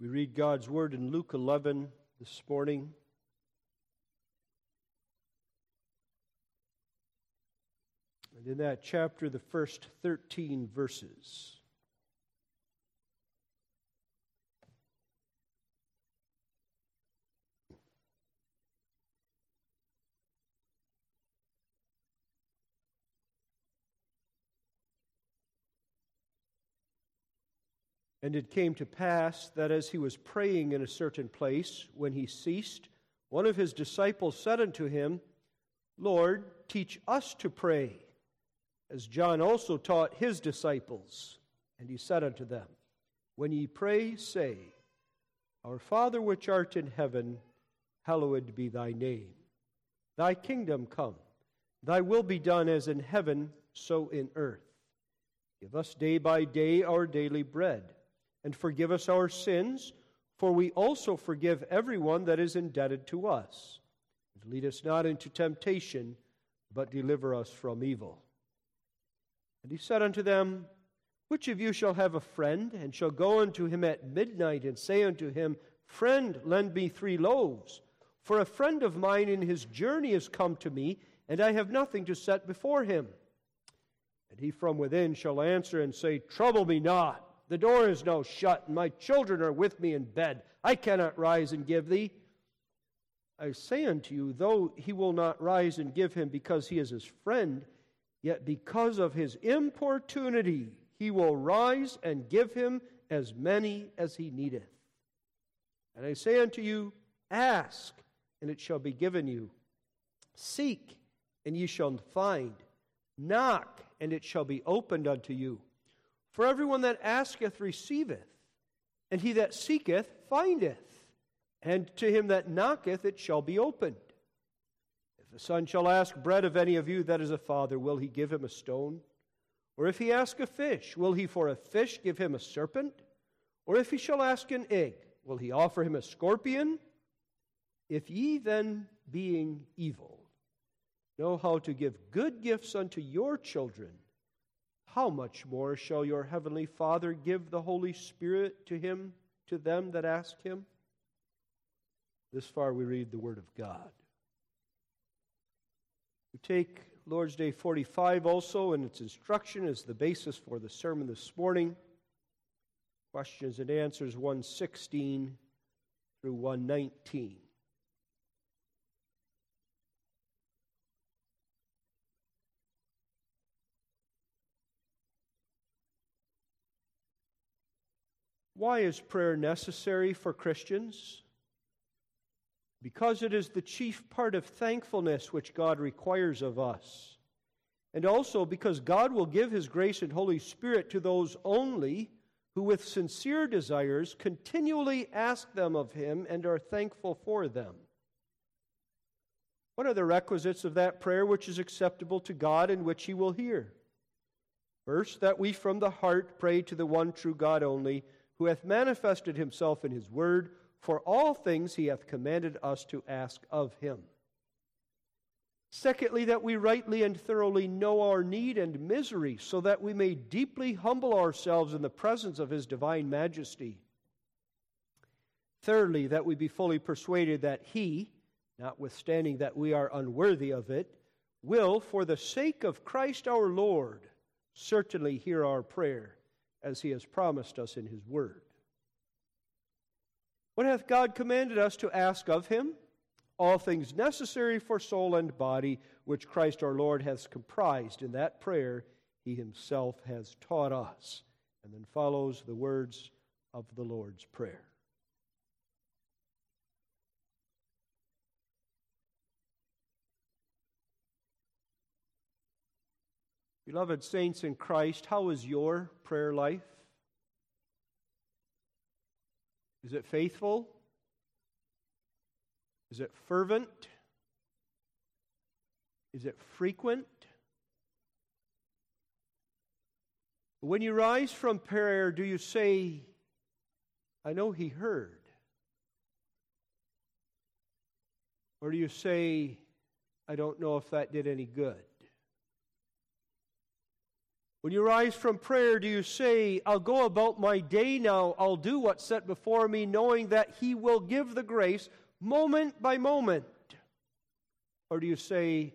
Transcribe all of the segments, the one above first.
We read God's word in Luke 11 this morning. And in that chapter, the first 13 verses. And it came to pass that as he was praying in a certain place, when he ceased, one of his disciples said unto him, Lord, teach us to pray, as John also taught his disciples. And he said unto them, When ye pray, say, Our Father which art in heaven, hallowed be thy name. Thy kingdom come, thy will be done as in heaven, so in earth. Give us day by day our daily bread and forgive us our sins, for we also forgive everyone that is indebted to us. And lead us not into temptation, but deliver us from evil. And he said unto them, Which of you shall have a friend, and shall go unto him at midnight, and say unto him, Friend, lend me three loaves? For a friend of mine in his journey is come to me, and I have nothing to set before him. And he from within shall answer and say, Trouble me not. The door is now shut, and my children are with me in bed. I cannot rise and give thee. I say unto you, though he will not rise and give him because he is his friend, yet because of his importunity he will rise and give him as many as he needeth. And I say unto you, ask, and it shall be given you. Seek, and ye shall find. Knock, and it shall be opened unto you. For everyone that asketh receiveth, and he that seeketh findeth, and to him that knocketh it shall be opened. If the son shall ask bread of any of you that is a father, will he give him a stone? Or if he ask a fish, will he for a fish give him a serpent? Or if he shall ask an egg, will he offer him a scorpion? If ye then, being evil, know how to give good gifts unto your children, how much more shall your heavenly Father give the Holy Spirit to him to them that ask him? This far we read the word of God. We take Lord's Day 45 also and its instruction as the basis for the sermon this morning. Questions and answers 116 through 119. Why is prayer necessary for Christians? Because it is the chief part of thankfulness which God requires of us. And also because God will give His grace and Holy Spirit to those only who, with sincere desires, continually ask them of Him and are thankful for them. What are the requisites of that prayer which is acceptable to God and which He will hear? First, that we from the heart pray to the one true God only who hath manifested himself in his word, for all things he hath commanded us to ask of him. Secondly, that we rightly and thoroughly know our need and misery, so that we may deeply humble ourselves in the presence of his divine majesty. Thirdly, that we be fully persuaded that he, notwithstanding that we are unworthy of it, will, for the sake of Christ our Lord, certainly hear our prayer as he has promised us in his word. What hath God commanded us to ask of him? All things necessary for soul and body, which Christ our Lord hath comprised in that prayer he himself has taught us. And then follows the words of the Lord's Prayer. Beloved saints in Christ, how is your prayer life? Is it faithful? Is it fervent? Is it frequent? When you rise from prayer, do you say, I know he heard? Or do you say, I don't know if that did any good? When you rise from prayer, do you say, I'll go about my day now, I'll do what's set before me, knowing that He will give the grace moment by moment? Or do you say,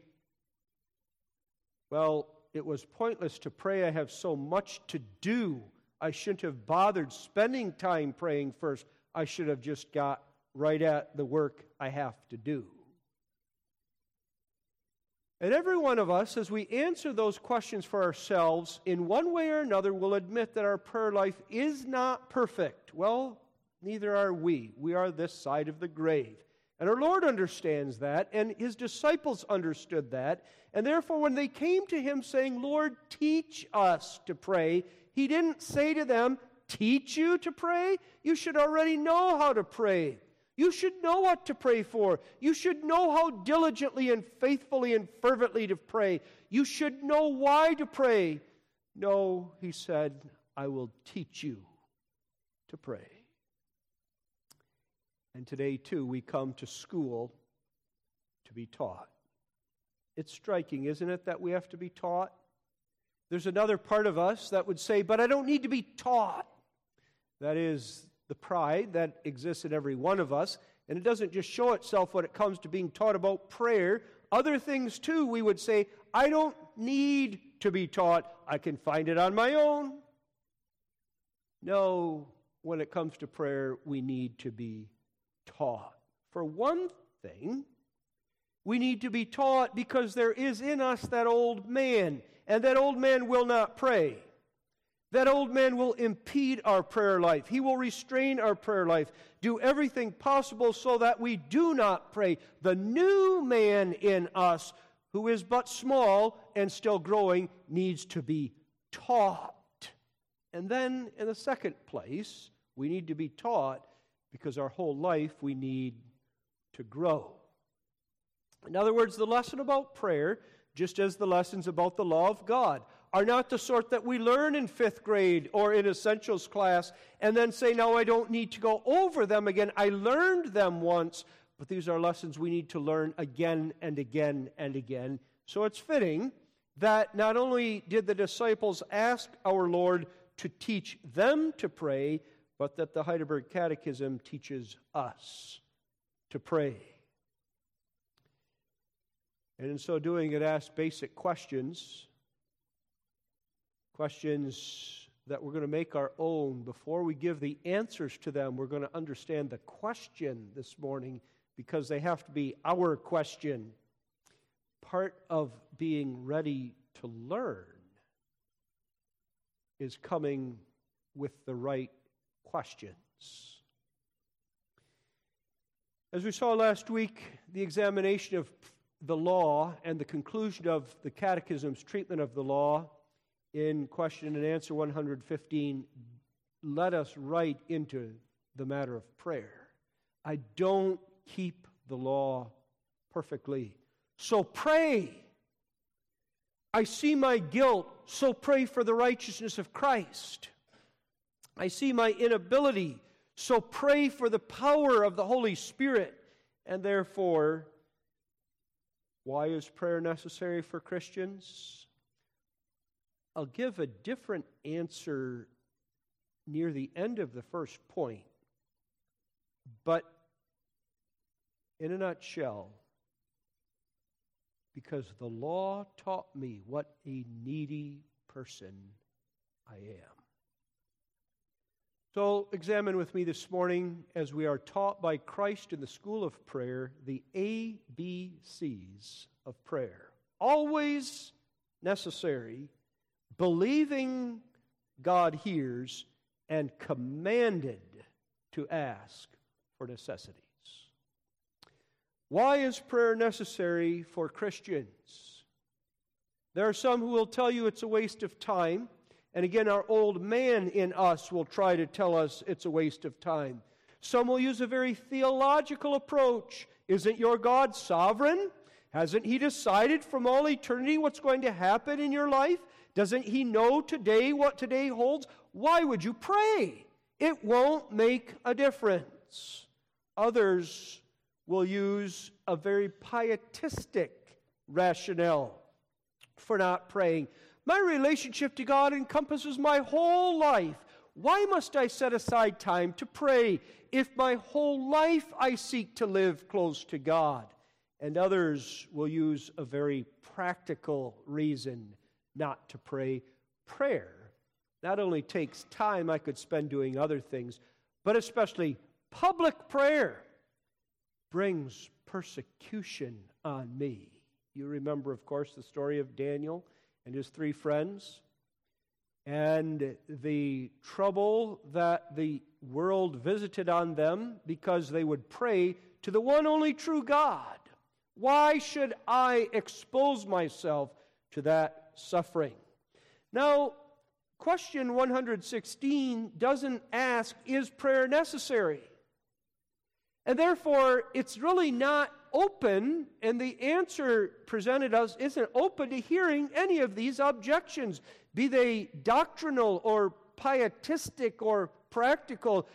Well, it was pointless to pray, I have so much to do. I shouldn't have bothered spending time praying first. I should have just got right at the work I have to do. And every one of us, as we answer those questions for ourselves, in one way or another, will admit that our prayer life is not perfect. Well, neither are we. We are this side of the grave. And our Lord understands that, and his disciples understood that. And therefore, when they came to him saying, Lord, teach us to pray, he didn't say to them, Teach you to pray? You should already know how to pray. You should know what to pray for. You should know how diligently and faithfully and fervently to pray. You should know why to pray. No, he said, I will teach you to pray. And today, too, we come to school to be taught. It's striking, isn't it, that we have to be taught? There's another part of us that would say, but I don't need to be taught. That is the pride that exists in every one of us. And it doesn't just show itself when it comes to being taught about prayer. Other things, too, we would say, I don't need to be taught. I can find it on my own. No, when it comes to prayer, we need to be taught. For one thing, we need to be taught because there is in us that old man, and that old man will not pray. That old man will impede our prayer life. He will restrain our prayer life, do everything possible so that we do not pray. The new man in us, who is but small and still growing, needs to be taught. And then, in the second place, we need to be taught because our whole life we need to grow. In other words, the lesson about prayer, just as the lessons about the law of God, are not the sort that we learn in fifth grade or in essentials class and then say, now I don't need to go over them again. I learned them once, but these are lessons we need to learn again and again and again. So it's fitting that not only did the disciples ask our Lord to teach them to pray, but that the Heidelberg Catechism teaches us to pray. And in so doing, it asks basic questions questions that we're going to make our own. Before we give the answers to them, we're going to understand the question this morning because they have to be our question. Part of being ready to learn is coming with the right questions. As we saw last week, the examination of the law and the conclusion of the Catechism's treatment of the law in question and answer 115 let us right into the matter of prayer. I don't keep the law perfectly. So pray. I see my guilt, so pray for the righteousness of Christ. I see my inability, so pray for the power of the Holy Spirit. And therefore, why is prayer necessary for Christians? I'll give a different answer near the end of the first point. But in a nutshell, because the law taught me what a needy person I am. So, examine with me this morning as we are taught by Christ in the school of prayer the ABCs of prayer. Always necessary believing God hears, and commanded to ask for necessities. Why is prayer necessary for Christians? There are some who will tell you it's a waste of time. And again, our old man in us will try to tell us it's a waste of time. Some will use a very theological approach. Isn't your God sovereign? Hasn't He decided from all eternity what's going to happen in your life? Doesn't he know today what today holds? Why would you pray? It won't make a difference. Others will use a very pietistic rationale for not praying. My relationship to God encompasses my whole life. Why must I set aside time to pray if my whole life I seek to live close to God? And others will use a very practical reason not to pray. Prayer not only takes time I could spend doing other things, but especially public prayer brings persecution on me. You remember, of course, the story of Daniel and his three friends and the trouble that the world visited on them because they would pray to the one only true God. Why should I expose myself to that suffering? Now, question 116 doesn't ask, is prayer necessary? And therefore, it's really not open, and the answer presented us isn't open to hearing any of these objections, be they doctrinal or pietistic or practical.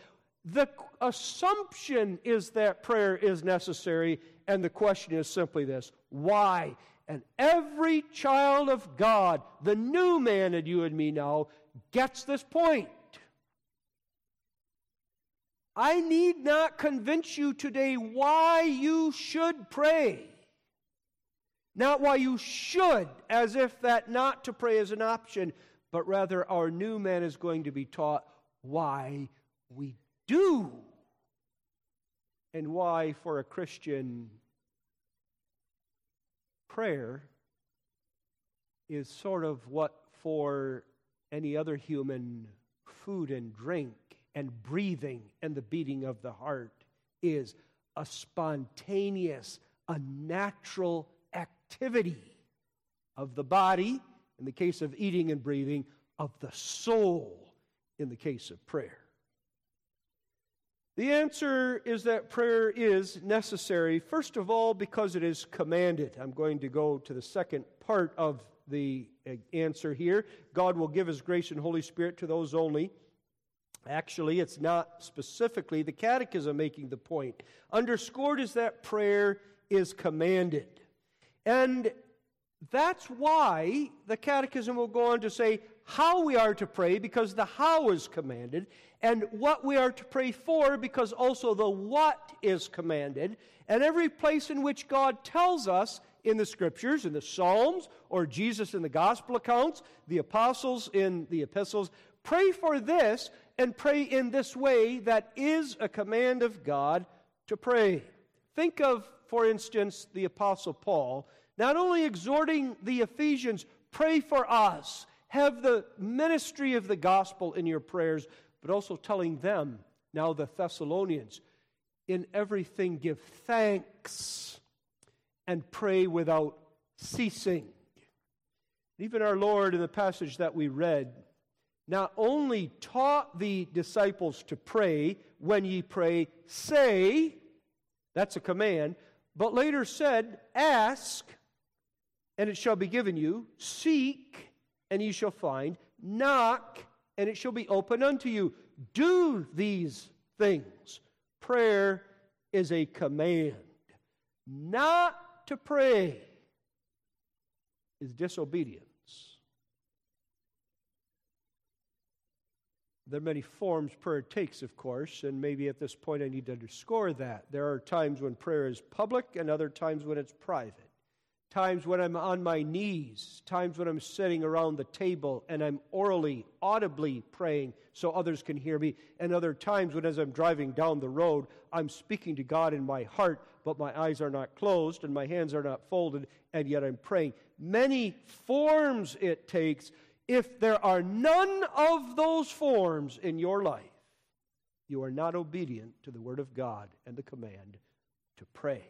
The assumption is that prayer is necessary, and the question is simply this why? And every child of God, the new man in you and me now, gets this point. I need not convince you today why you should pray. Not why you should, as if that not to pray is an option, but rather our new man is going to be taught why we do. And why, for a Christian, prayer is sort of what for any other human food and drink and breathing and the beating of the heart is a spontaneous, a natural activity of the body, in the case of eating and breathing, of the soul, in the case of prayer. The answer is that prayer is necessary, first of all, because it is commanded. I'm going to go to the second part of the uh, answer here. God will give His grace and Holy Spirit to those only. Actually, it's not specifically the catechism making the point. Underscored is that prayer is commanded. And that's why the catechism will go on to say how we are to pray, because the how is commanded, and what we are to pray for, because also the what is commanded. And every place in which God tells us in the scriptures, in the Psalms, or Jesus in the gospel accounts, the apostles in the epistles, pray for this and pray in this way that is a command of God to pray. Think of, for instance, the Apostle Paul not only exhorting the Ephesians, pray for us, have the ministry of the gospel in your prayers, but also telling them, now the Thessalonians, in everything give thanks and pray without ceasing. Even our Lord, in the passage that we read, not only taught the disciples to pray, when ye pray, say, that's a command, but later said, ask, and it shall be given you, seek, and ye shall find, knock, and it shall be opened unto you. Do these things. Prayer is a command. Not to pray is disobedience. There are many forms prayer takes, of course, and maybe at this point I need to underscore that. There are times when prayer is public and other times when it's private. Times when I'm on my knees, times when I'm sitting around the table and I'm orally, audibly praying so others can hear me, and other times when, as I'm driving down the road, I'm speaking to God in my heart, but my eyes are not closed and my hands are not folded, and yet I'm praying. Many forms it takes if there are none of those forms in your life, you are not obedient to the Word of God and the command to pray.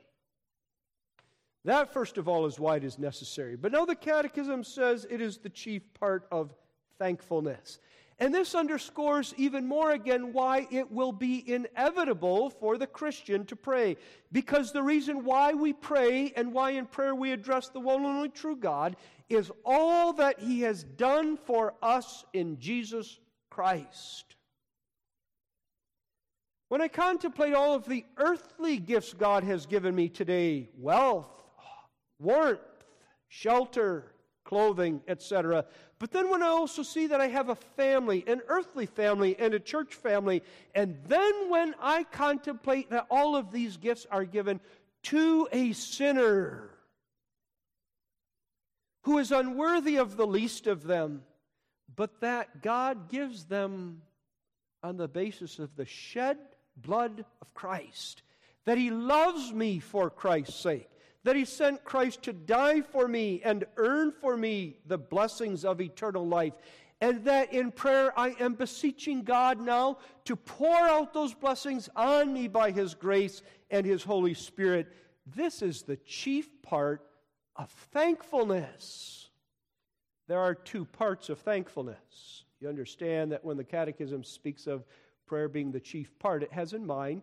That, first of all, is why it is necessary. But now the Catechism says it is the chief part of thankfulness. And this underscores even more again why it will be inevitable for the Christian to pray. Because the reason why we pray and why in prayer we address the one and only true God is all that He has done for us in Jesus Christ. When I contemplate all of the earthly gifts God has given me today wealth, warmth, shelter, clothing, etc. But then when I also see that I have a family, an earthly family, and a church family, and then when I contemplate that all of these gifts are given to a sinner who is unworthy of the least of them, but that God gives them on the basis of the shed blood of Christ, that He loves me for Christ's sake, that He sent Christ to die for me and earn for me the blessings of eternal life, and that in prayer I am beseeching God now to pour out those blessings on me by His grace and His Holy Spirit. This is the chief part of thankfulness. There are two parts of thankfulness. You understand that when the Catechism speaks of prayer being the chief part, it has in mind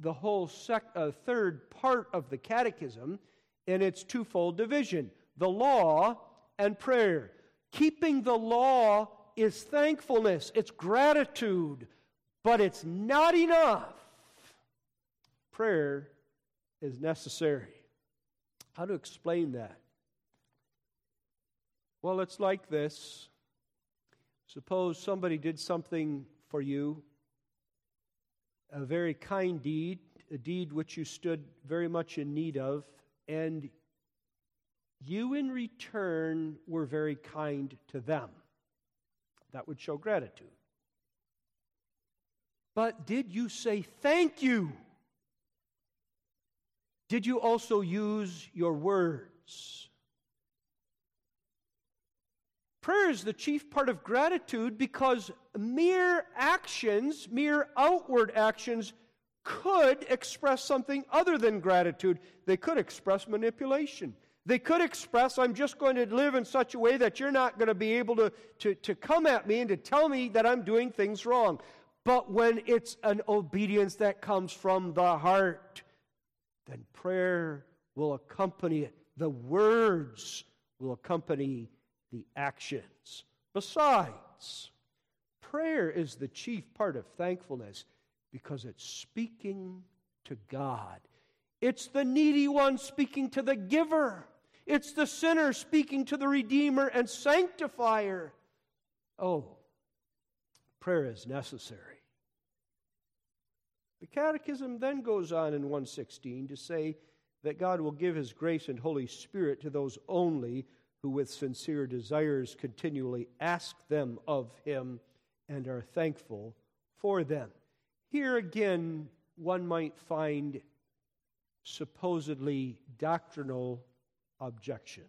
the whole sec- uh, third part of the Catechism in its twofold division the law and prayer. Keeping the law is thankfulness, it's gratitude, but it's not enough. Prayer is necessary. How to explain that? Well, it's like this. Suppose somebody did something for you, a very kind deed, a deed which you stood very much in need of, and you in return were very kind to them. That would show gratitude. But did you say thank you? Did you also use your words? Prayer is the chief part of gratitude because mere actions, mere outward actions, could express something other than gratitude. They could express manipulation. They could express, I'm just going to live in such a way that you're not going to be able to, to, to come at me and to tell me that I'm doing things wrong. But when it's an obedience that comes from the heart, then prayer will accompany it. The words will accompany the actions. Besides, prayer is the chief part of thankfulness because it's speaking to God. It's the needy one speaking to the giver. It's the sinner speaking to the Redeemer and Sanctifier. Oh, prayer is necessary. The Catechism then goes on in 116 to say that God will give His grace and Holy Spirit to those only who with sincere desires continually ask them of him and are thankful for them. Here again, one might find supposedly doctrinal objections.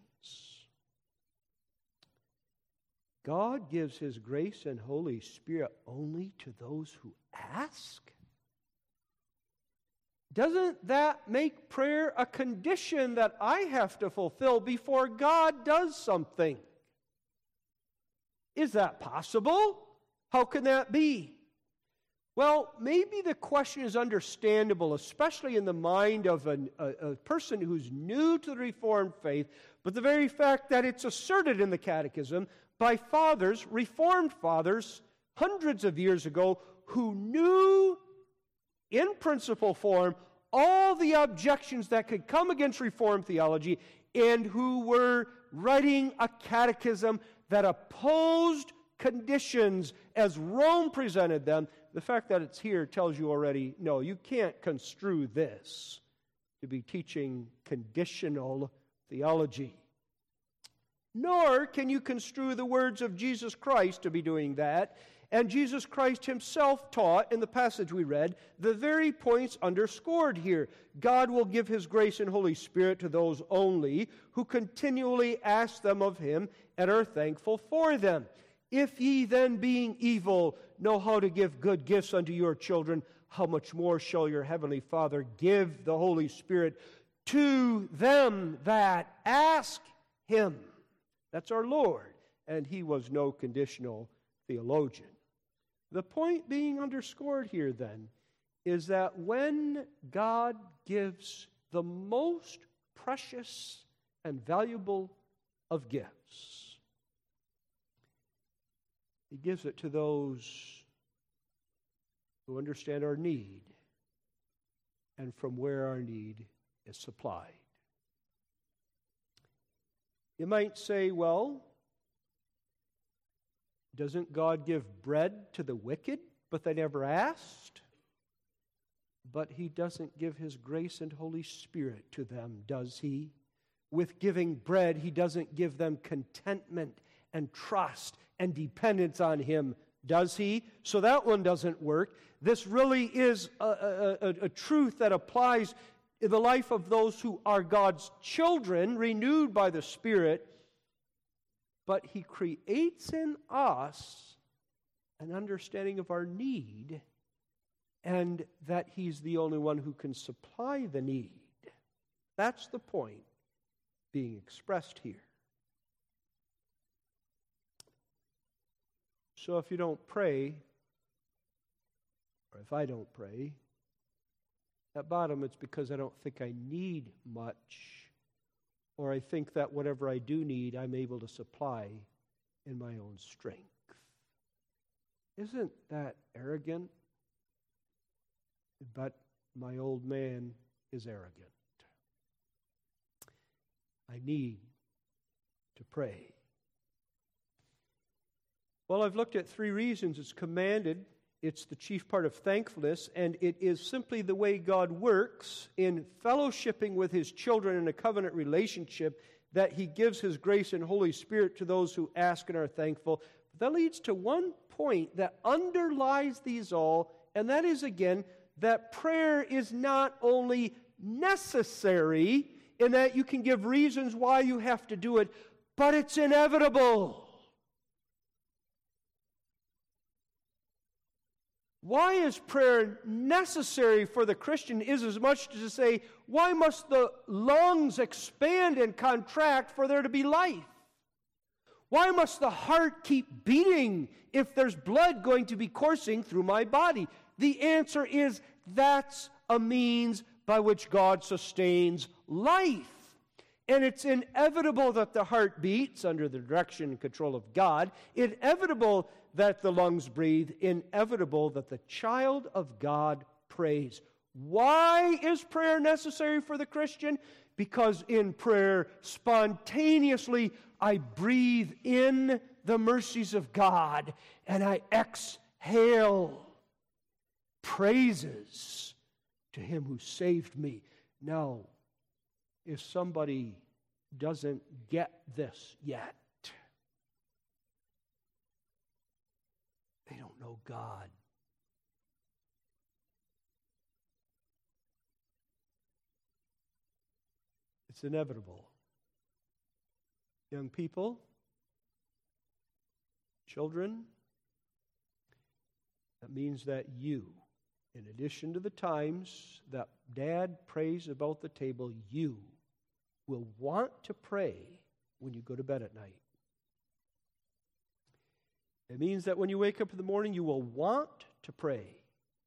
God gives his grace and Holy Spirit only to those who ask? Doesn't that make prayer a condition that I have to fulfill before God does something? Is that possible? How can that be? Well, maybe the question is understandable, especially in the mind of an, a, a, person who's new to the Reformed faith, but the very fact that it's asserted in the Catechism by fathers, Reformed fathers, hundreds of years ago, who knew in principle form all the objections that could come against Reformed theology and who were writing a catechism that opposed conditions as Rome presented them. The fact that it's here tells you already no, you can't construe this to be teaching conditional theology. Nor can you construe the words of Jesus Christ to be doing that and Jesus Christ himself taught in the passage we read the very points underscored here. God will give his grace and Holy Spirit to those only who continually ask them of him and are thankful for them. If ye then, being evil, know how to give good gifts unto your children, how much more shall your heavenly Father give the Holy Spirit to them that ask him? That's our Lord. And he was no conditional theologian. The point being underscored here, then, is that when God gives the most precious and valuable of gifts, He gives it to those who understand our need and from where our need is supplied. You might say, well, doesn't God give bread to the wicked, but they never asked? But He doesn't give His grace and Holy Spirit to them, does He? With giving bread, He doesn't give them contentment and trust and dependence on Him, does He? So that one doesn't work. This really is a, a, a, a truth that applies in the life of those who are God's children, renewed by the Spirit but He creates in us an understanding of our need and that He's the only one who can supply the need. That's the point being expressed here. So if you don't pray, or if I don't pray, at bottom it's because I don't think I need much or I think that whatever I do need, I'm able to supply in my own strength. Isn't that arrogant? But my old man is arrogant. I need to pray. Well, I've looked at three reasons it's commanded it's the chief part of thankfulness, and it is simply the way God works in fellowshipping with His children in a covenant relationship that He gives His grace and Holy Spirit to those who ask and are thankful. That leads to one point that underlies these all, and that is again that prayer is not only necessary in that you can give reasons why you have to do it, but it's inevitable. Why is prayer necessary for the Christian is as much to say, why must the lungs expand and contract for there to be life? Why must the heart keep beating if there's blood going to be coursing through my body? The answer is that's a means by which God sustains life. And it's inevitable that the heart beats under the direction and control of God. Inevitable that the lungs breathe, inevitable that the child of God prays. Why is prayer necessary for the Christian? Because in prayer, spontaneously, I breathe in the mercies of God and I exhale praises to Him who saved me. Now, if somebody doesn't get this yet, They don't know God. It's inevitable. Young people, children, that means that you, in addition to the times that dad prays about the table, you will want to pray when you go to bed at night. It means that when you wake up in the morning, you will want to pray.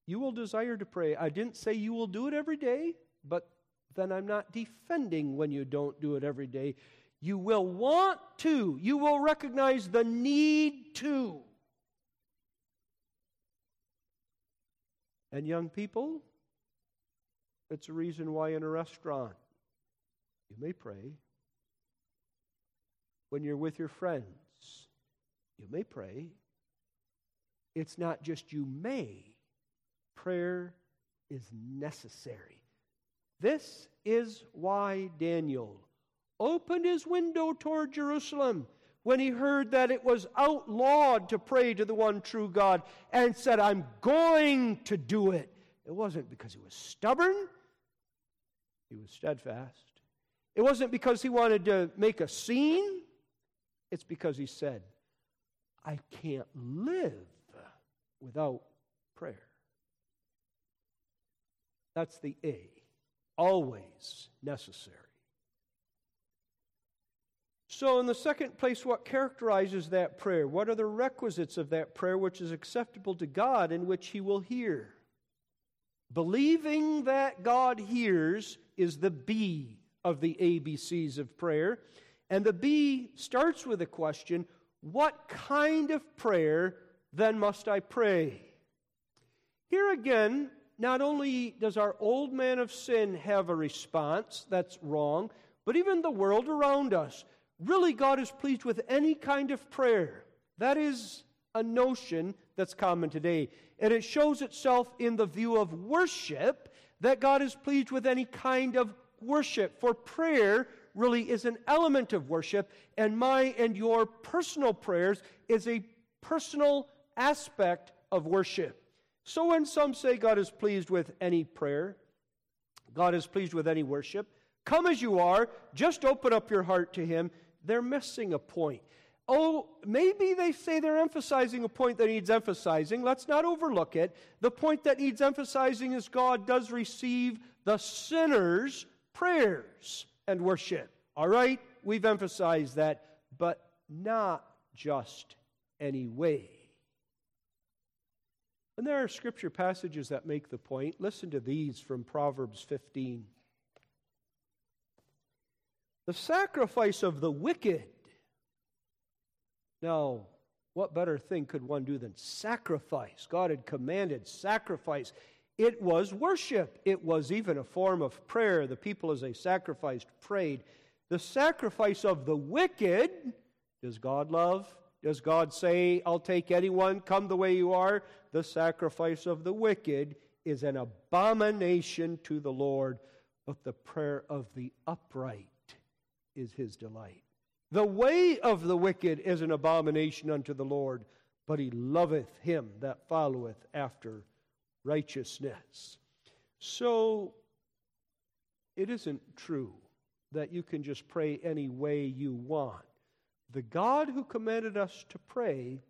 You will desire to pray. I didn't say you will do it every day, but then I'm not defending when you don't do it every day. You will want to. You will recognize the need to. And young people, it's a reason why in a restaurant you may pray. When you're with your friends, you may pray. It's not just you may, prayer is necessary. This is why Daniel opened his window toward Jerusalem when he heard that it was outlawed to pray to the one true God and said, I'm going to do it. It wasn't because he was stubborn, he was steadfast. It wasn't because he wanted to make a scene, it's because he said, I can't live without prayer. That's the A. Always necessary. So, in the second place, what characterizes that prayer? What are the requisites of that prayer which is acceptable to God and which He will hear? Believing that God hears is the B of the ABCs of prayer. And the B starts with a question what kind of prayer then must I pray? Here again, not only does our old man of sin have a response, that's wrong, but even the world around us really God is pleased with any kind of prayer. That is a notion that's common today. And it shows itself in the view of worship that God is pleased with any kind of worship. For prayer really is an element of worship, and my and your personal prayers is a personal aspect of worship. So when some say God is pleased with any prayer, God is pleased with any worship, come as you are, just open up your heart to Him, they're missing a point. Oh, maybe they say they're emphasizing a point that needs emphasizing. Let's not overlook it. The point that needs emphasizing is God does receive the sinner's prayers and worship. All right? We've emphasized that, but not just any way. And there are scripture passages that make the point. Listen to these from Proverbs 15. The sacrifice of the wicked. Now, what better thing could one do than sacrifice? God had commanded sacrifice. It was worship, it was even a form of prayer. The people, as they sacrificed, prayed. The sacrifice of the wicked, does God love? Does God say, I'll take anyone, come the way you are? The sacrifice of the wicked is an abomination to the Lord, but the prayer of the upright is his delight. The way of the wicked is an abomination unto the Lord, but he loveth him that followeth after righteousness. So it isn't true that you can just pray any way you want. The God who commanded us to pray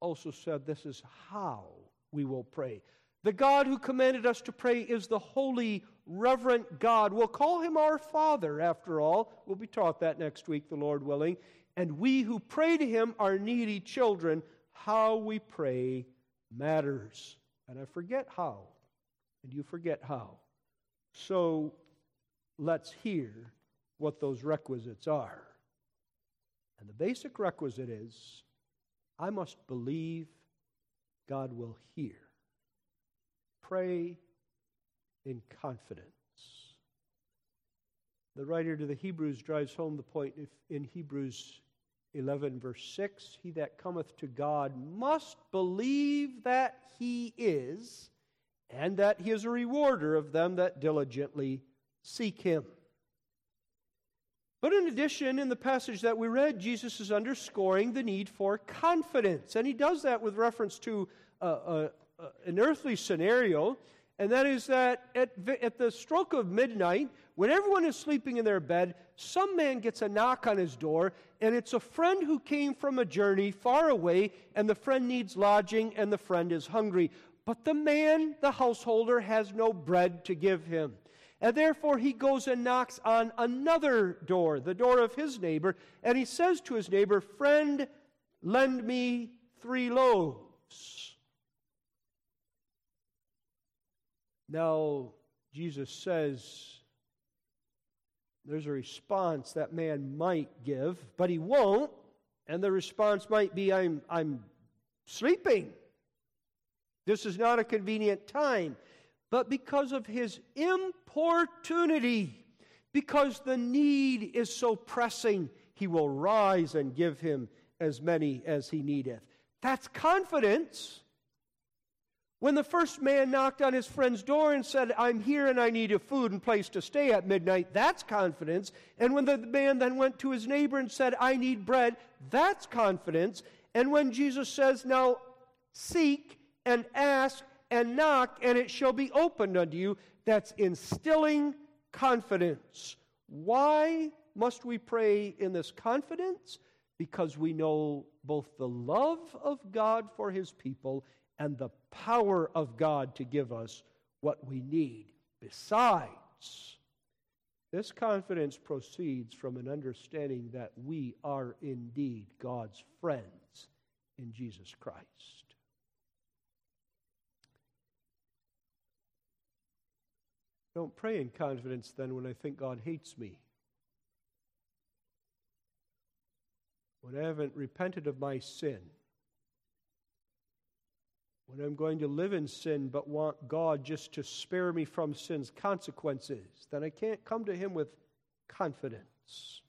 also said this is how we will pray. The God who commanded us to pray is the holy, reverent God. We'll call him our Father, after all. We'll be taught that next week, the Lord willing. And we who pray to him are needy children. How we pray matters. And I forget how, and you forget how. So let's hear what those requisites are. And the basic requisite is I must believe God will hear. Pray in confidence. The writer to the Hebrews drives home the point in Hebrews 11, verse 6 He that cometh to God must believe that he is, and that he is a rewarder of them that diligently seek him. But in addition, in the passage that we read, Jesus is underscoring the need for confidence. And he does that with reference to uh, uh, uh, an earthly scenario, and that is that at, at the stroke of midnight, when everyone is sleeping in their bed, some man gets a knock on his door, and it's a friend who came from a journey far away, and the friend needs lodging, and the friend is hungry. But the man, the householder, has no bread to give him. And therefore he goes and knocks on another door, the door of his neighbor, and he says to his neighbor, Friend, lend me three loaves. Now, Jesus says there's a response that man might give, but he won't. And the response might be, I'm, I'm sleeping. This is not a convenient time but because of his importunity, because the need is so pressing, he will rise and give him as many as he needeth. That's confidence. When the first man knocked on his friend's door and said, I'm here and I need a food and place to stay at midnight, that's confidence. And when the man then went to his neighbor and said, I need bread, that's confidence. And when Jesus says, Now seek and ask and knock, and it shall be opened unto you. That's instilling confidence. Why must we pray in this confidence? Because we know both the love of God for his people and the power of God to give us what we need. Besides, this confidence proceeds from an understanding that we are indeed God's friends in Jesus Christ. Don't pray in confidence then when I think God hates me. When I haven't repented of my sin. When I'm going to live in sin but want God just to spare me from sin's consequences, then I can't come to Him with confidence.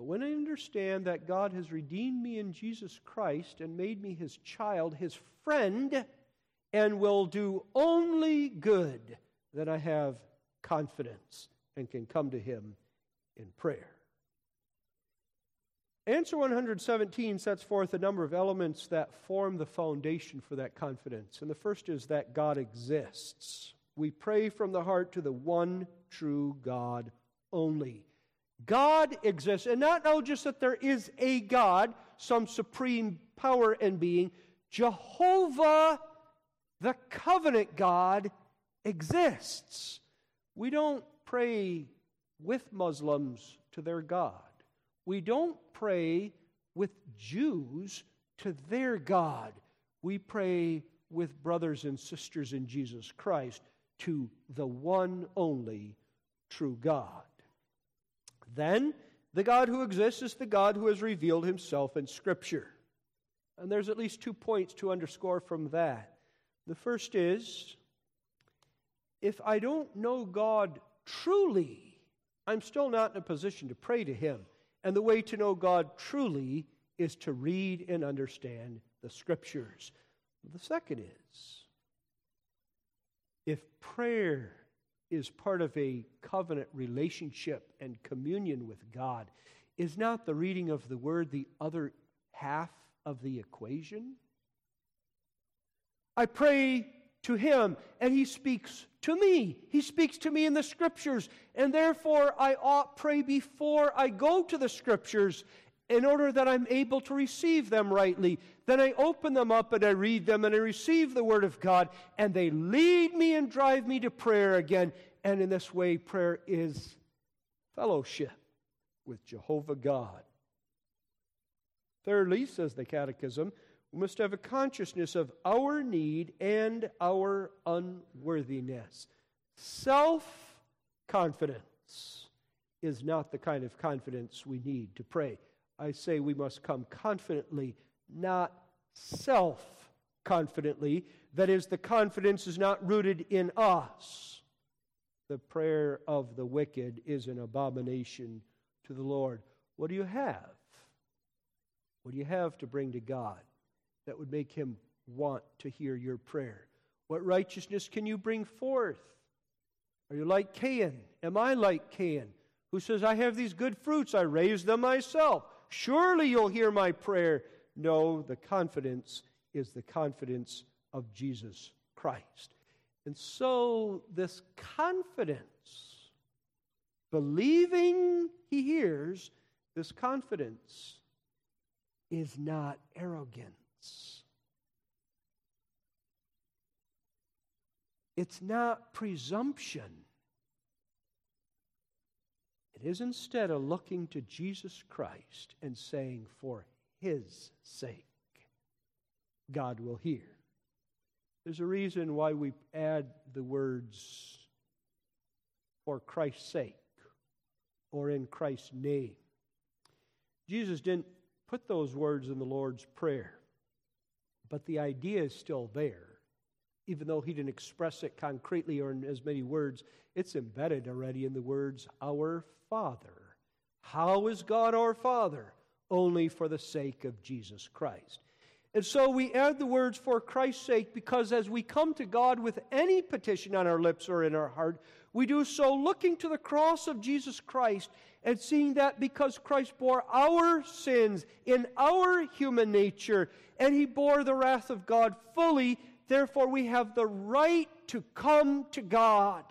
But when I understand that God has redeemed me in Jesus Christ and made me his child, his friend, and will do only good, then I have confidence and can come to him in prayer. Answer 117 sets forth a number of elements that form the foundation for that confidence. And the first is that God exists. We pray from the heart to the one true God only. God exists. And not know just that there is a God, some supreme power and being. Jehovah, the covenant God, exists. We don't pray with Muslims to their God. We don't pray with Jews to their God. We pray with brothers and sisters in Jesus Christ to the one only true God. Then, the God who exists is the God who has revealed himself in Scripture. And there's at least two points to underscore from that. The first is if I don't know God truly, I'm still not in a position to pray to Him. And the way to know God truly is to read and understand the Scriptures. The second is if prayer is part of a covenant relationship and communion with God. Is not the reading of the word the other half of the equation? I pray to him and he speaks to me. He speaks to me in the scriptures, and therefore I ought pray before I go to the scriptures in order that I'm able to receive them rightly. Then I open them up and I read them and I receive the Word of God, and they lead me and drive me to prayer again. And in this way, prayer is fellowship with Jehovah God. Thirdly, says the Catechism, we must have a consciousness of our need and our unworthiness. Self confidence is not the kind of confidence we need to pray. I say we must come confidently, not self confidently. That is, the confidence is not rooted in us. The prayer of the wicked is an abomination to the Lord. What do you have? What do you have to bring to God that would make him want to hear your prayer? What righteousness can you bring forth? Are you like Cain? Am I like Cain, who says, I have these good fruits, I raised them myself? Surely you'll hear my prayer. No, the confidence is the confidence of Jesus Christ. And so, this confidence, believing he hears, this confidence is not arrogance. It's not presumption. It is instead a looking to Jesus Christ and saying, For his sake, God will hear. There's a reason why we add the words for Christ's sake or in Christ's name. Jesus didn't put those words in the Lord's Prayer, but the idea is still there. Even though he didn't express it concretely or in as many words, it's embedded already in the words, Our Father. How is God our Father? Only for the sake of Jesus Christ. And so we add the words for Christ's sake because as we come to God with any petition on our lips or in our heart, we do so looking to the cross of Jesus Christ and seeing that because Christ bore our sins in our human nature and he bore the wrath of God fully, therefore we have the right to come to God.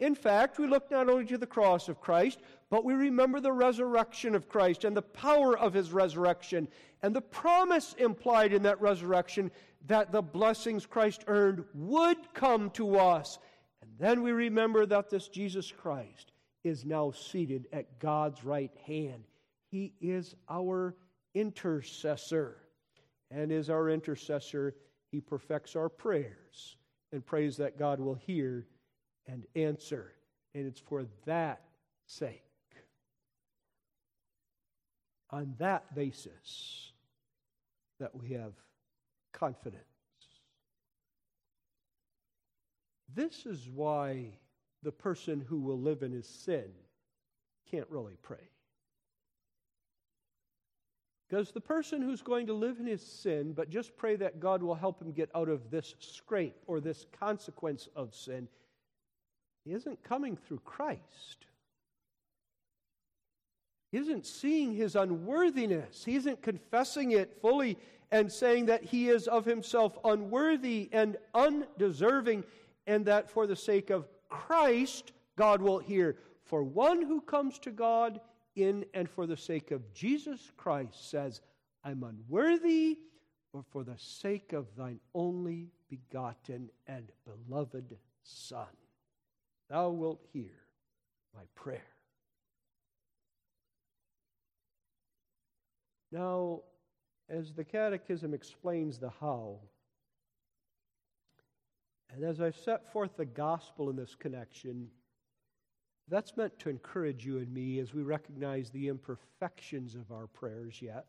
In fact, we look not only to the cross of Christ, but we remember the resurrection of Christ and the power of his resurrection and the promise implied in that resurrection that the blessings Christ earned would come to us. And then we remember that this Jesus Christ is now seated at God's right hand. He is our intercessor. And as our intercessor, he perfects our prayers and prays that God will hear and answer. And it's for that sake on that basis that we have confidence. This is why the person who will live in his sin can't really pray. Because the person who's going to live in his sin, but just pray that God will help him get out of this scrape or this consequence of sin, isn't coming through Christ. He isn't seeing his unworthiness. He isn't confessing it fully and saying that he is of himself unworthy and undeserving, and that for the sake of Christ, God will hear. For one who comes to God in and for the sake of Jesus Christ says, I'm unworthy, but for the sake of thine only begotten and beloved Son, thou wilt hear my prayer. Now, as the Catechism explains the how, and as I've set forth the gospel in this connection, that's meant to encourage you and me as we recognize the imperfections of our prayers yet.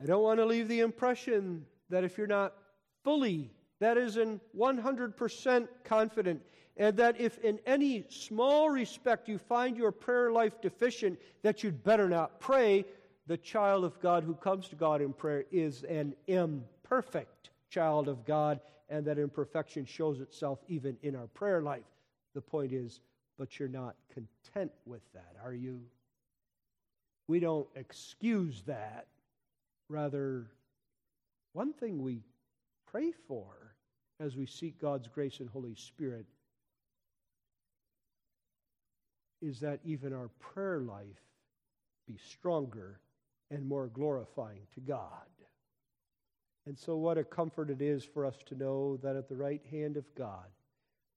I don't want to leave the impression that if you're not fully, that is, in 100% confident, and that if in any small respect you find your prayer life deficient, that you'd better not pray. The child of God who comes to God in prayer is an imperfect child of God, and that imperfection shows itself even in our prayer life. The point is, but you're not content with that, are you? We don't excuse that. Rather, one thing we pray for as we seek God's grace and Holy Spirit is that even our prayer life be stronger and more glorifying to God. And so, what a comfort it is for us to know that at the right hand of God,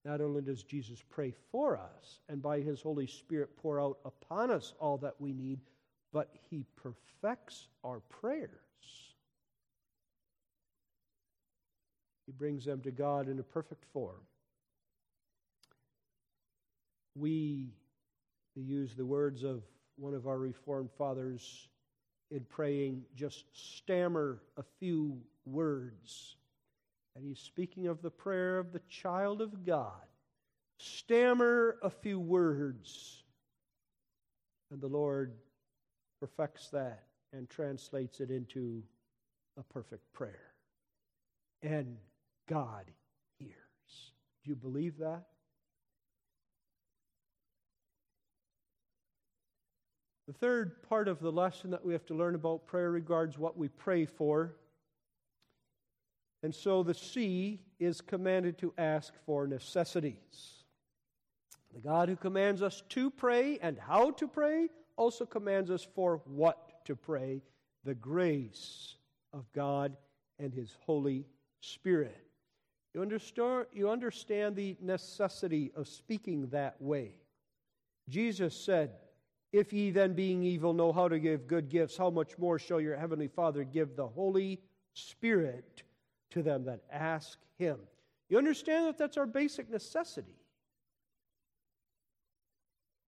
not only does Jesus pray for us and by his Holy Spirit pour out upon us all that we need, but he perfects our prayers. He brings them to God in a perfect form. We, to use the words of one of our Reformed fathers in praying, just stammer a few words and he's speaking of the prayer of the child of God. Stammer a few words, and the Lord perfects that and translates it into a perfect prayer. And God hears. Do you believe that? The third part of the lesson that we have to learn about prayer regards what we pray for. And so the C is commanded to ask for necessities. The God who commands us to pray and how to pray also commands us for what to pray the grace of God and His Holy Spirit. You understand, you understand the necessity of speaking that way. Jesus said, If ye then, being evil, know how to give good gifts, how much more shall your heavenly Father give the Holy Spirit to them that ask Him. You understand that that's our basic necessity.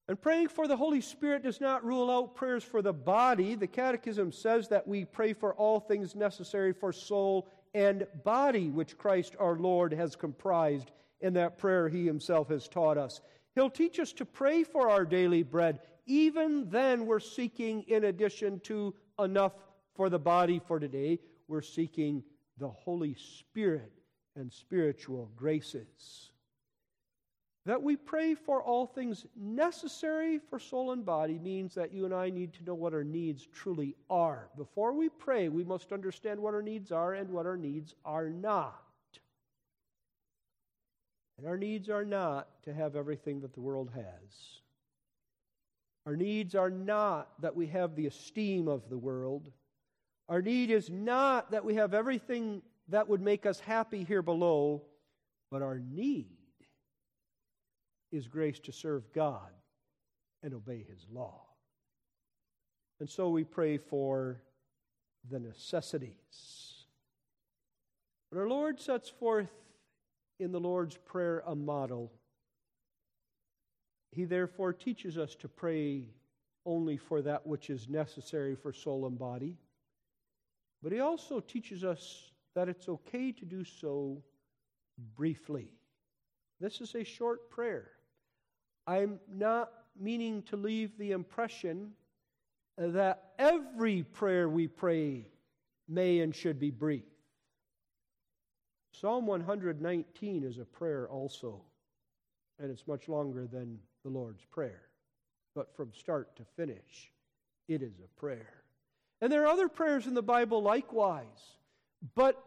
And praying for the Holy Spirit does not rule out prayers for the body. The Catechism says that we pray for all things necessary for soul and body, which Christ our Lord has comprised in that prayer He Himself has taught us. He'll teach us to pray for our daily bread. Even then, we're seeking, in addition to enough for the body for today, we're seeking the Holy Spirit and spiritual graces. That we pray for all things necessary for soul and body means that you and I need to know what our needs truly are. Before we pray, we must understand what our needs are and what our needs are not. And our needs are not to have everything that the world has. Our needs are not that we have the esteem of the world. Our need is not that we have everything that would make us happy here below, but our need is grace to serve God and obey His law. And so we pray for the necessities. But our Lord sets forth in the Lord's Prayer a model. He therefore teaches us to pray only for that which is necessary for soul and body. But he also teaches us that it's okay to do so briefly. This is a short prayer. I'm not meaning to leave the impression that every prayer we pray may and should be brief. Psalm 119 is a prayer also, and it's much longer than the Lord's Prayer. But from start to finish, it is a prayer. And there are other prayers in the Bible likewise, but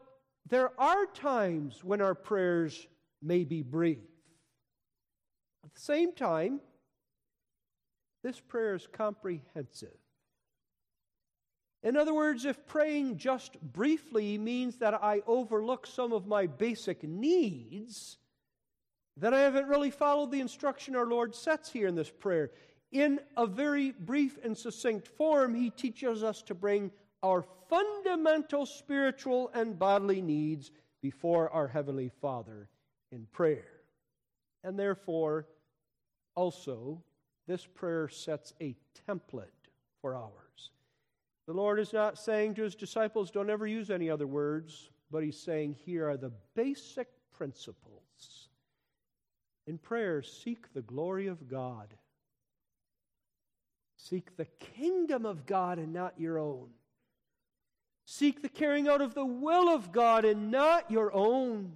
there are times when our prayers may be brief. At the same time, this prayer is comprehensive. In other words, if praying just briefly means that I overlook some of my basic needs, then I haven't really followed the instruction our Lord sets here in this prayer. In a very brief and succinct form, He teaches us to bring our fundamental spiritual and bodily needs before our Heavenly Father in prayer. And therefore, also, this prayer sets a template for ours. The Lord is not saying to his disciples, don't ever use any other words, but he's saying, here are the basic principles. In prayer, seek the glory of God. Seek the kingdom of God and not your own. Seek the carrying out of the will of God and not your own.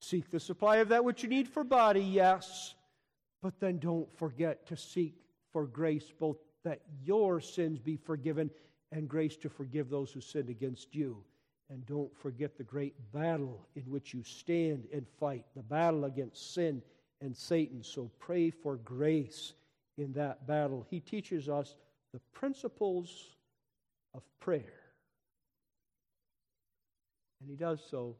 Seek the supply of that which you need for body, yes, but then don't forget to seek for grace both that your sins be forgiven and grace to forgive those who sinned against you. And don't forget the great battle in which you stand and fight the battle against sin and Satan. So pray for grace in that battle. He teaches us the principles of prayer. And he does so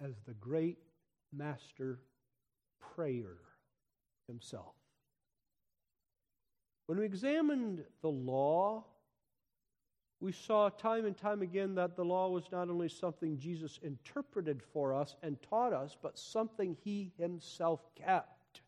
as the great master prayer himself. When we examined the law, we saw time and time again that the law was not only something Jesus interpreted for us and taught us, but something he himself kept.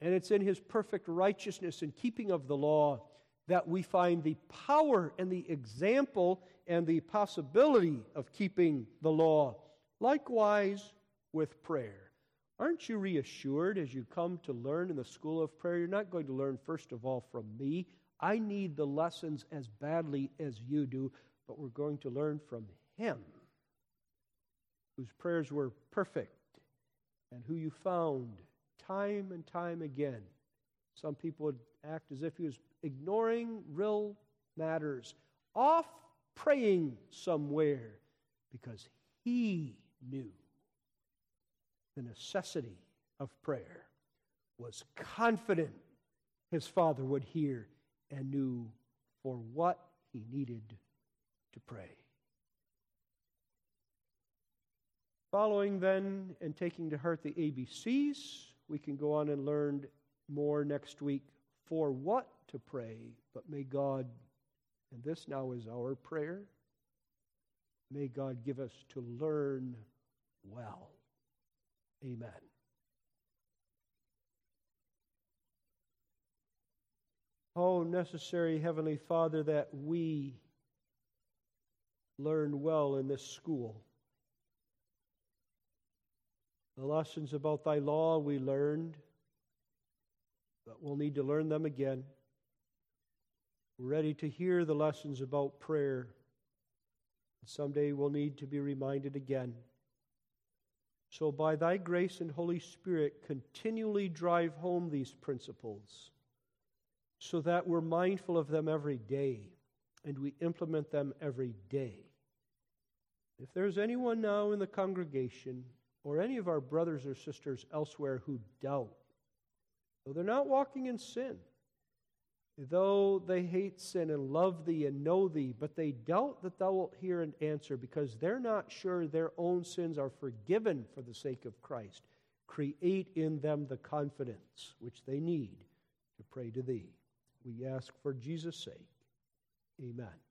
And it's in his perfect righteousness and keeping of the law that we find the power and the example and the possibility of keeping the law. Likewise with prayer. Aren't you reassured as you come to learn in the school of prayer? You're not going to learn, first of all, from me. I need the lessons as badly as you do, but we're going to learn from Him, whose prayers were perfect and who you found time and time again. Some people would act as if he was ignoring real matters, off praying somewhere because he knew the necessity of prayer, was confident his father would hear and knew for what he needed to pray. Following then and taking to heart the ABCs, we can go on and learn more next week for what to pray, but may God, and this now is our prayer, may God give us to learn well. Amen. Oh, necessary Heavenly Father, that we learn well in this school. The lessons about thy law we learned, but we'll need to learn them again. We're ready to hear the lessons about prayer. Someday we'll need to be reminded again. So, by thy grace and Holy Spirit, continually drive home these principles so that we're mindful of them every day and we implement them every day. If there's anyone now in the congregation or any of our brothers or sisters elsewhere who doubt, though they're not walking in sin, though they hate sin and love thee and know thee, but they doubt that thou wilt hear and answer because they're not sure their own sins are forgiven for the sake of Christ. Create in them the confidence which they need to pray to thee. We ask for Jesus' sake. Amen.